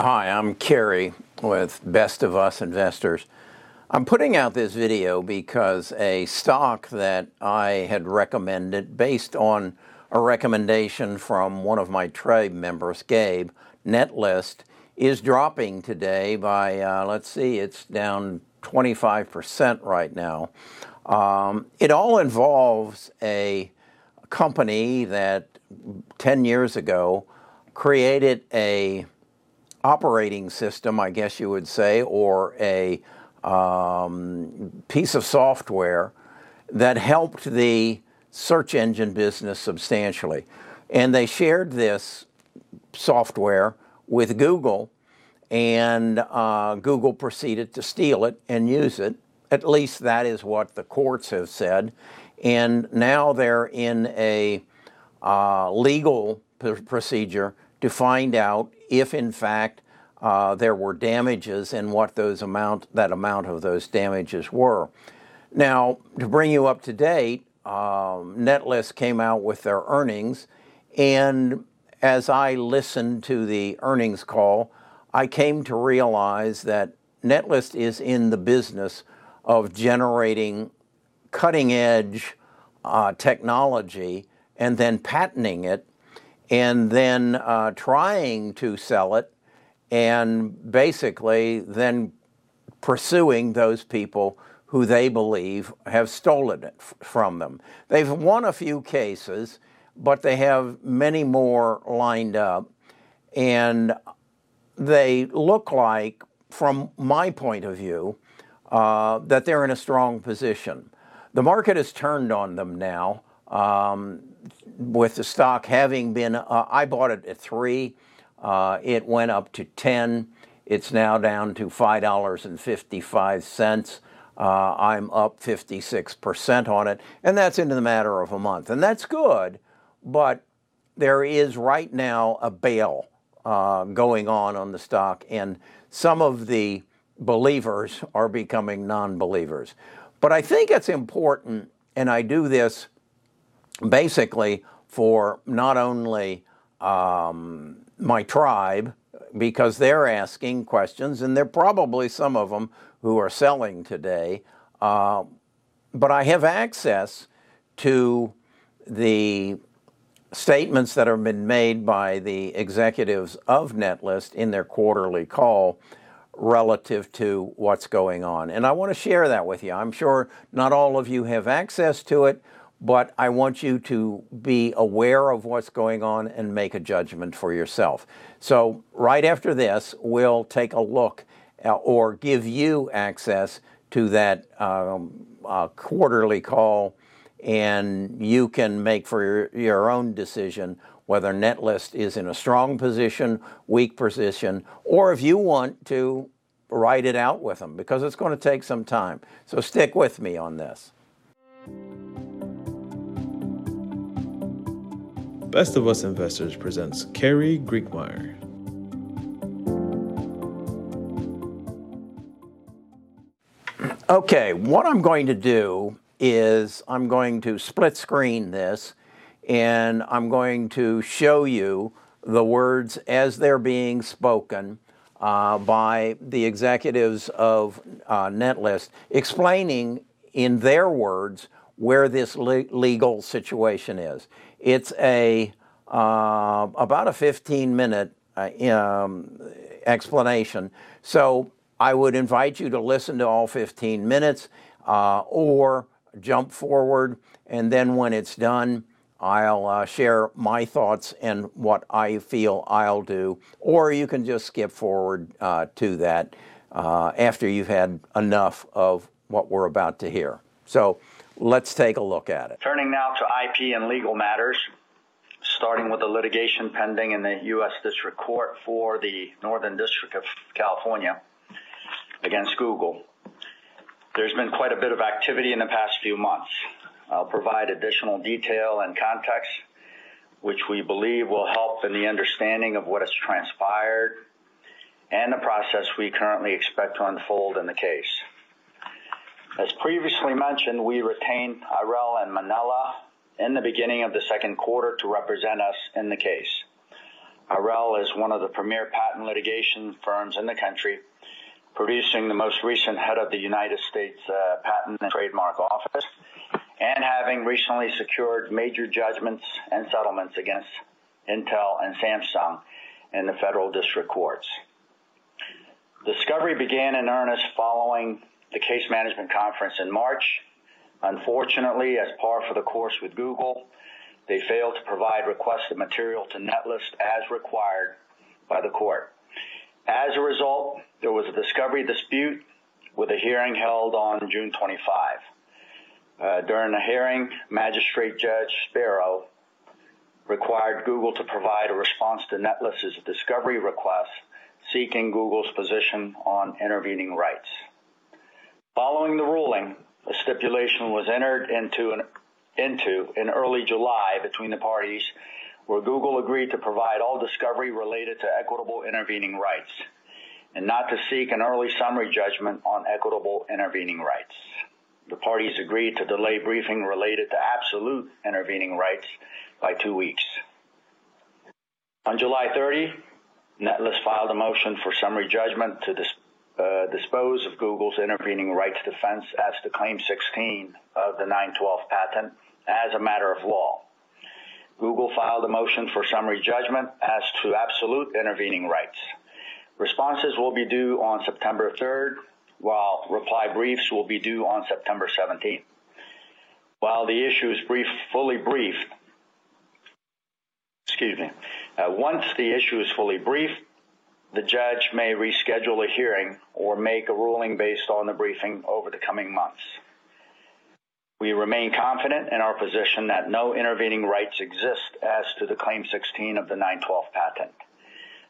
Hi, I'm Kerry with Best of Us Investors. I'm putting out this video because a stock that I had recommended based on a recommendation from one of my tribe members, Gabe, Netlist, is dropping today by, uh, let's see, it's down 25% right now. Um, it all involves a company that 10 years ago created a operating system, I guess you would say, or a um, piece of software that helped the search engine business substantially. And they shared this software with Google, and uh, Google proceeded to steal it and use it. At least that is what the courts have said. And now they're in a uh, legal procedure to find out if, in fact, uh, there were damages and what those amount that amount of those damages were. Now, to bring you up to date, um, Netlist came out with their earnings, and as I listened to the earnings call, I came to realize that Netlist is in the business of generating cutting edge uh, technology and then patenting it and then uh, trying to sell it and basically then pursuing those people who they believe have stolen it f- from them. They've won a few cases, but they have many more lined up. And they look like, from my point of view, uh, that they're in a strong position. The market has turned on them now, um, with the stock having been, uh, I bought it at three. Uh, it went up to 10. It's now down to $5.55. Uh, I'm up 56% on it, and that's into the matter of a month. And that's good, but there is right now a bail uh, going on on the stock, and some of the believers are becoming non believers. But I think it's important, and I do this basically for not only um, my tribe, because they're asking questions, and there are probably some of them who are selling today. Uh, but I have access to the statements that have been made by the executives of Netlist in their quarterly call relative to what's going on. And I want to share that with you. I'm sure not all of you have access to it, but I want you to be aware of what's going on and make a judgment for yourself. So, right after this, we'll take a look uh, or give you access to that um, uh, quarterly call, and you can make for your, your own decision whether Netlist is in a strong position, weak position, or if you want to write it out with them because it's going to take some time. So, stick with me on this. Best of Us Investors presents Kerry Griegmeier. Okay, what I'm going to do is I'm going to split screen this and I'm going to show you the words as they're being spoken uh, by the executives of uh, Netlist, explaining in their words where this le- legal situation is. It's a uh, about a 15 minute uh, um, explanation. So I would invite you to listen to all 15 minutes uh, or jump forward, and then when it's done, I'll uh, share my thoughts and what I feel I'll do, or you can just skip forward uh, to that uh, after you've had enough of what we're about to hear. So let's take a look at it. Turning now to IP and legal matters, starting with the litigation pending in the U.S. District Court for the Northern District of California against Google. There's been quite a bit of activity in the past few months. I'll provide additional detail and context, which we believe will help in the understanding of what has transpired and the process we currently expect to unfold in the case. As previously mentioned, we retained Irell and Manella in the beginning of the second quarter to represent us in the case. Irell is one of the premier patent litigation firms in the country, producing the most recent head of the United States uh, Patent and Trademark Office, and having recently secured major judgments and settlements against Intel and Samsung in the federal district courts. Discovery began in earnest following the case management conference in March. Unfortunately, as par for the course with Google, they failed to provide requested material to Netlist as required by the court. As a result, there was a discovery dispute with a hearing held on June 25. Uh, during the hearing, Magistrate Judge Sparrow required Google to provide a response to Netlist's discovery request seeking Google's position on intervening rights. Following the ruling, a stipulation was entered into, an, into in early July between the parties where Google agreed to provide all discovery related to equitable intervening rights and not to seek an early summary judgment on equitable intervening rights. The parties agreed to delay briefing related to absolute intervening rights by two weeks. On July 30, Netlist filed a motion for summary judgment to dis- uh, dispose of Google's intervening rights defense as to Claim 16 of the 912 patent as a matter of law. Google filed a motion for summary judgment as to absolute intervening rights. Responses will be due on September 3rd, while reply briefs will be due on September 17th. While the issue is brief, fully briefed, excuse me, uh, once the issue is fully briefed, the judge may reschedule a hearing or make a ruling based on the briefing over the coming months. We remain confident in our position that no intervening rights exist as to the Claim 16 of the 912 patent.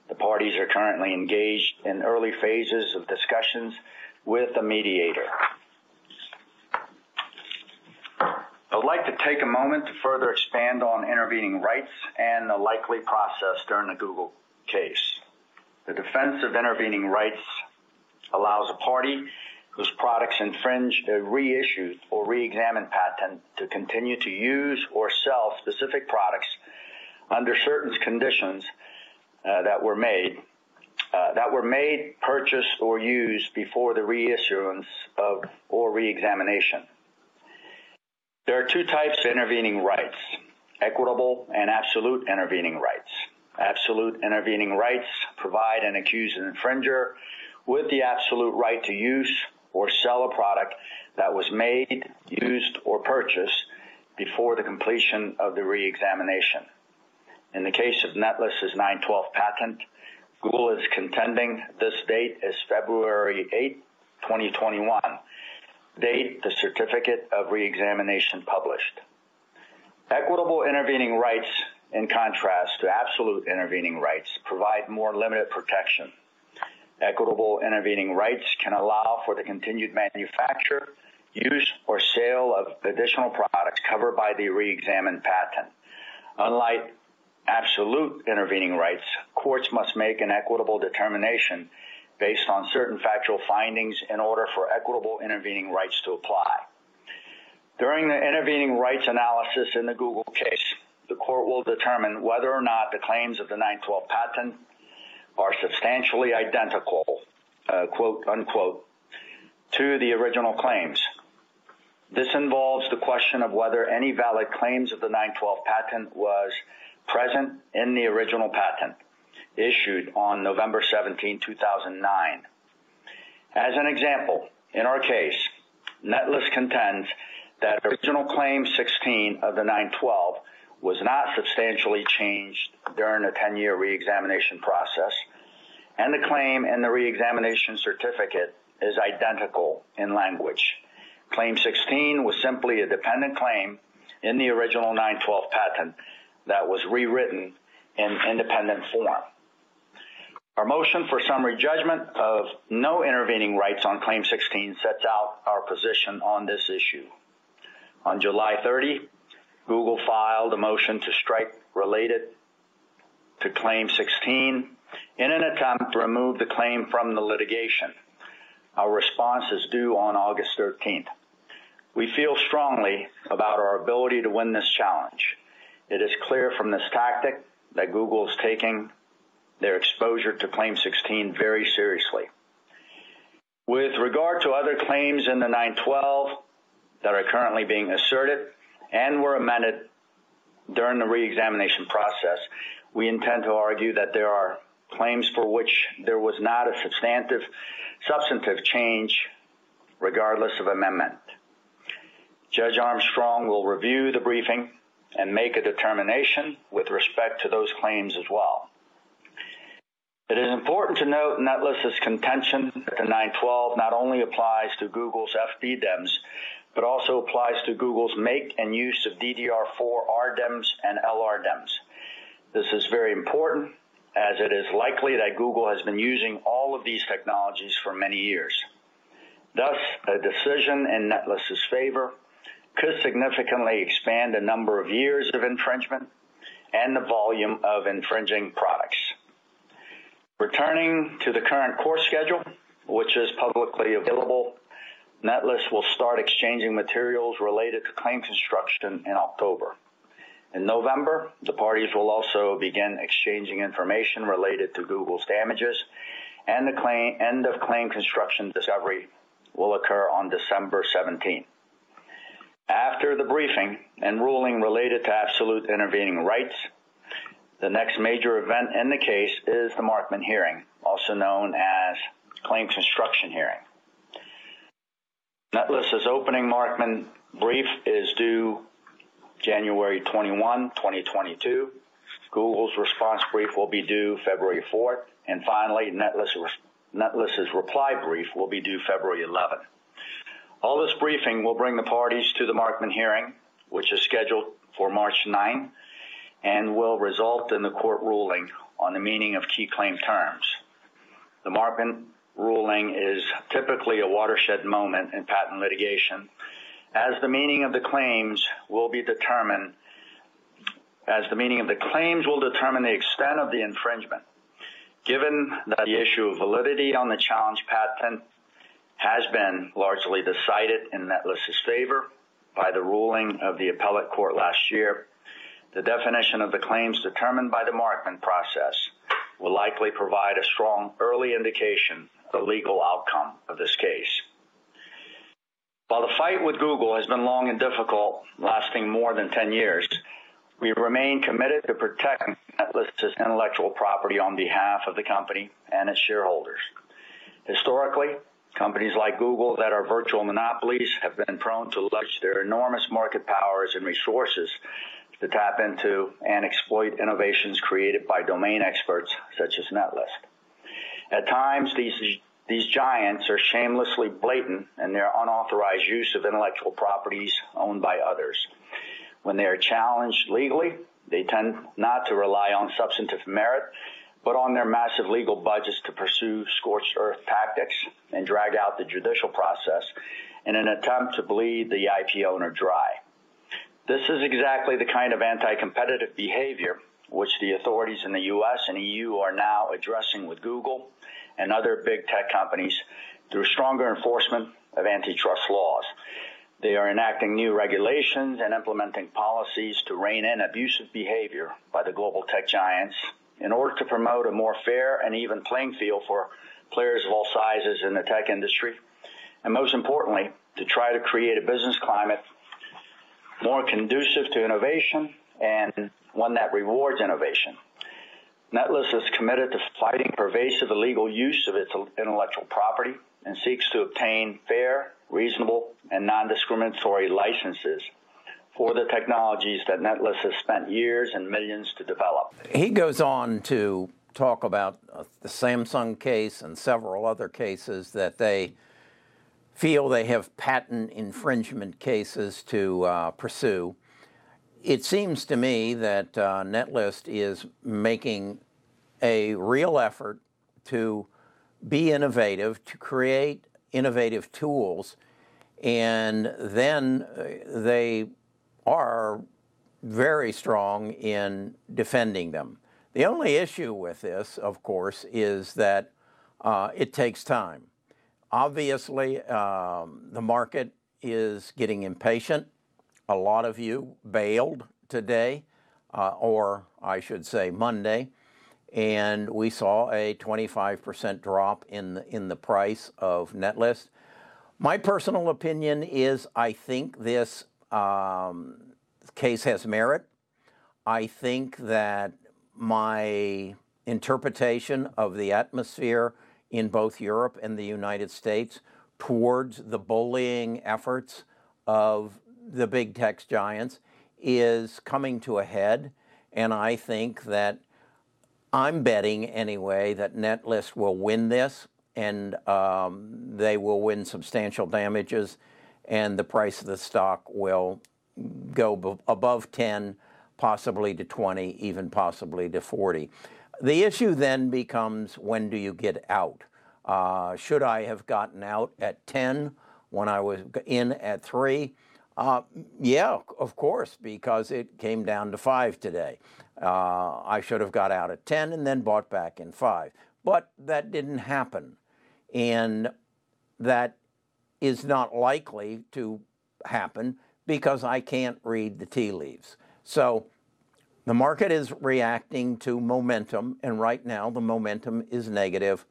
The parties are currently engaged in early phases of discussions with a mediator. I would like to take a moment to further expand on intervening rights and the likely process during the Google case. The defense of intervening rights allows a party whose products infringe a reissued or re-examined patent to continue to use or sell specific products under certain conditions uh, that were made uh, that were made, purchased, or used before the reissuance of or re-examination. There are two types of intervening rights, equitable and absolute intervening rights. Absolute intervening rights provide an accused infringer with the absolute right to use or sell a product that was made, used, or purchased before the completion of the re-examination. In the case of Netlist's 912 patent, Google is contending this date is February 8, 2021, date the certificate of reexamination published. Equitable intervening rights, in contrast to absolute intervening rights, provide more limited protection. Equitable intervening rights can allow for the continued manufacture, use, or sale of additional products covered by the reexamined patent. Unlike absolute intervening rights, courts must make an equitable determination based on certain factual findings in order for equitable intervening rights to apply. During the intervening rights analysis in the Google case, the court will determine whether or not the claims of the 912 patent are substantially identical, uh, quote unquote, to the original claims. This involves the question of whether any valid claims of the 912 patent was present in the original patent issued on November 17, 2009. As an example, in our case, Netlist contends that original claim 16 of the 912 was not substantially changed during the 10-year reexamination process, and the claim in the reexamination certificate is identical in language. Claim 16 was simply a dependent claim in the original 912 patent that was rewritten in independent form. Our motion for summary judgment of no intervening rights on Claim 16 sets out our position on this issue. On July 30, Google filed a motion to strike related to Claim 16 in an attempt to remove the claim from the litigation. Our response is due on August 13th. We feel strongly about our ability to win this challenge. It is clear from this tactic that Google is taking their exposure to Claim 16 very seriously. With regard to other claims in the 912 that are currently being asserted and were amended during the reexamination process, we intend to argue that there are claims for which there was not a substantive substantive change regardless of amendment. Judge Armstrong will review the briefing and make a determination with respect to those claims as well. It is important to note Netlist's contention that the 912 not only applies to Google's FBDIMMs, but also applies to Google's make and use of DDR4 RDIMMs and LRDIMMs. This is very important as it is likely that Google has been using all of these technologies for many years. Thus, a decision in Netlist's favor could significantly expand the number of years of infringement and the volume of infringing products. Returning to the current course schedule, which is publicly available, Netlist will start exchanging materials related to claim construction in October. In November, the parties will also begin exchanging information related to Google's damages, and the claim, end of claim construction discovery will occur on December 17. After the briefing and ruling related to absolute intervening rights, the next major event in the case is the Markman hearing, also known as claim construction hearing. Netlist's opening Markman brief is due January 21, 2022. Google's response brief will be due February 4th, and finally, Netlist's, Netlist's reply brief will be due February 11th. All this briefing will bring the parties to the Markman hearing, which is scheduled for March 9, and will result in the court ruling on the meaning of key claim terms. The Markman ruling is typically a watershed moment in patent litigation, as the meaning of the claims will be determined as the meaning of the claims will determine the extent of the infringement. Given that the issue of validity on the challenge patent has been largely decided in Netlist's favor by the ruling of the appellate court last year, the definition of the claims determined by the Markman process will likely provide a strong early indication the legal outcome of this case. While the fight with Google has been long and difficult, lasting more than 10 years, we remain committed to protecting Netlist's intellectual property on behalf of the company and its shareholders. Historically, companies like Google that are virtual monopolies have been prone to leverage their enormous market powers and resources to tap into and exploit innovations created by domain experts such as Netlist. At times, these, these giants are shamelessly blatant in their unauthorized use of intellectual properties owned by others. When they are challenged legally, they tend not to rely on substantive merit, but on their massive legal budgets to pursue scorched earth tactics and drag out the judicial process in an attempt to bleed the IP owner dry. This is exactly the kind of anti-competitive behavior which the authorities in the US and EU are now addressing with Google and other big tech companies through stronger enforcement of antitrust laws. They are enacting new regulations and implementing policies to rein in abusive behavior by the global tech giants in order to promote a more fair and even playing field for players of all sizes in the tech industry. And most importantly, to try to create a business climate more conducive to innovation and one that rewards innovation. Netlist is committed to fighting pervasive illegal use of its intellectual property and seeks to obtain fair, reasonable, and non-discriminatory licenses for the technologies that Netlist has spent years and millions to develop. He goes on to talk about uh, the Samsung case and several other cases that they feel they have patent infringement cases to uh, pursue. It seems to me that uh, Netlist is making a real effort to be innovative, to create innovative tools, and then uh, they are very strong in defending them. The only issue with this, of course, is that uh, it takes time. Obviously, um, the market is getting impatient. A lot of you bailed today, uh, or I should say Monday, and we saw a 25% drop in the, in the price of Netlist. My personal opinion is I think this um, case has merit. I think that my interpretation of the atmosphere in both Europe and the United States towards the bullying efforts of the big tech giants is coming to a head. And I think that I'm betting anyway that Netlist will win this and um, they will win substantial damages and the price of the stock will go b- above 10, possibly to 20, even possibly to 40. The issue then becomes when do you get out? Uh, should I have gotten out at 10 when I was in at 3? Uh, yeah, of course, because it came down to 5 today. Uh, I should have got out at 10 and then bought back in 5. But that didn't happen. And that is not likely to happen because I can't read the tea leaves. So the market is reacting to momentum, and right now the momentum is negative.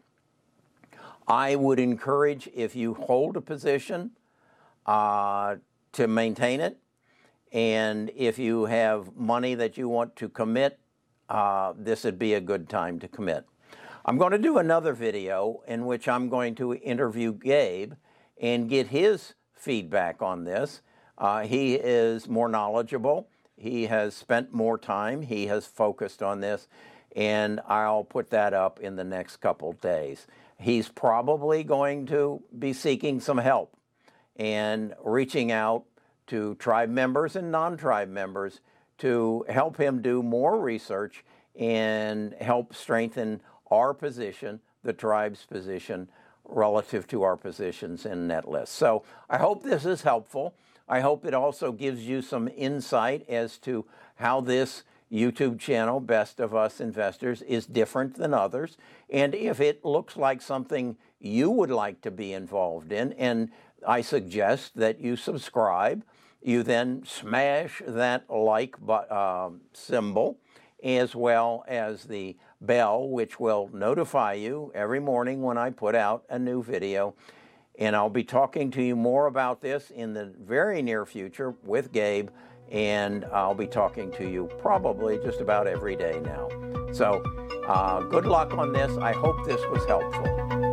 I would encourage if you hold a position uh, to maintain it. And if you have money that you want to commit, uh, this would be a good time to commit. I'm going to do another video in which I'm going to interview Gabe and get his feedback on this. Uh, he is more knowledgeable. He has spent more time. He has focused on this, and I'll put that up in the next couple days. He's probably going to be seeking some help and reaching out to tribe members and non tribe members to help him do more research and help strengthen our position, the tribe's position, relative to our positions in Netlist. So I hope this is helpful. I hope it also gives you some insight as to how this YouTube channel, Best of Us Investors, is different than others. And if it looks like something you would like to be involved in, and I suggest that you subscribe, you then smash that like uh, symbol as well as the bell, which will notify you every morning when I put out a new video. And I'll be talking to you more about this in the very near future with Gabe, and I'll be talking to you probably just about every day now. So, uh, good luck on this. I hope this was helpful.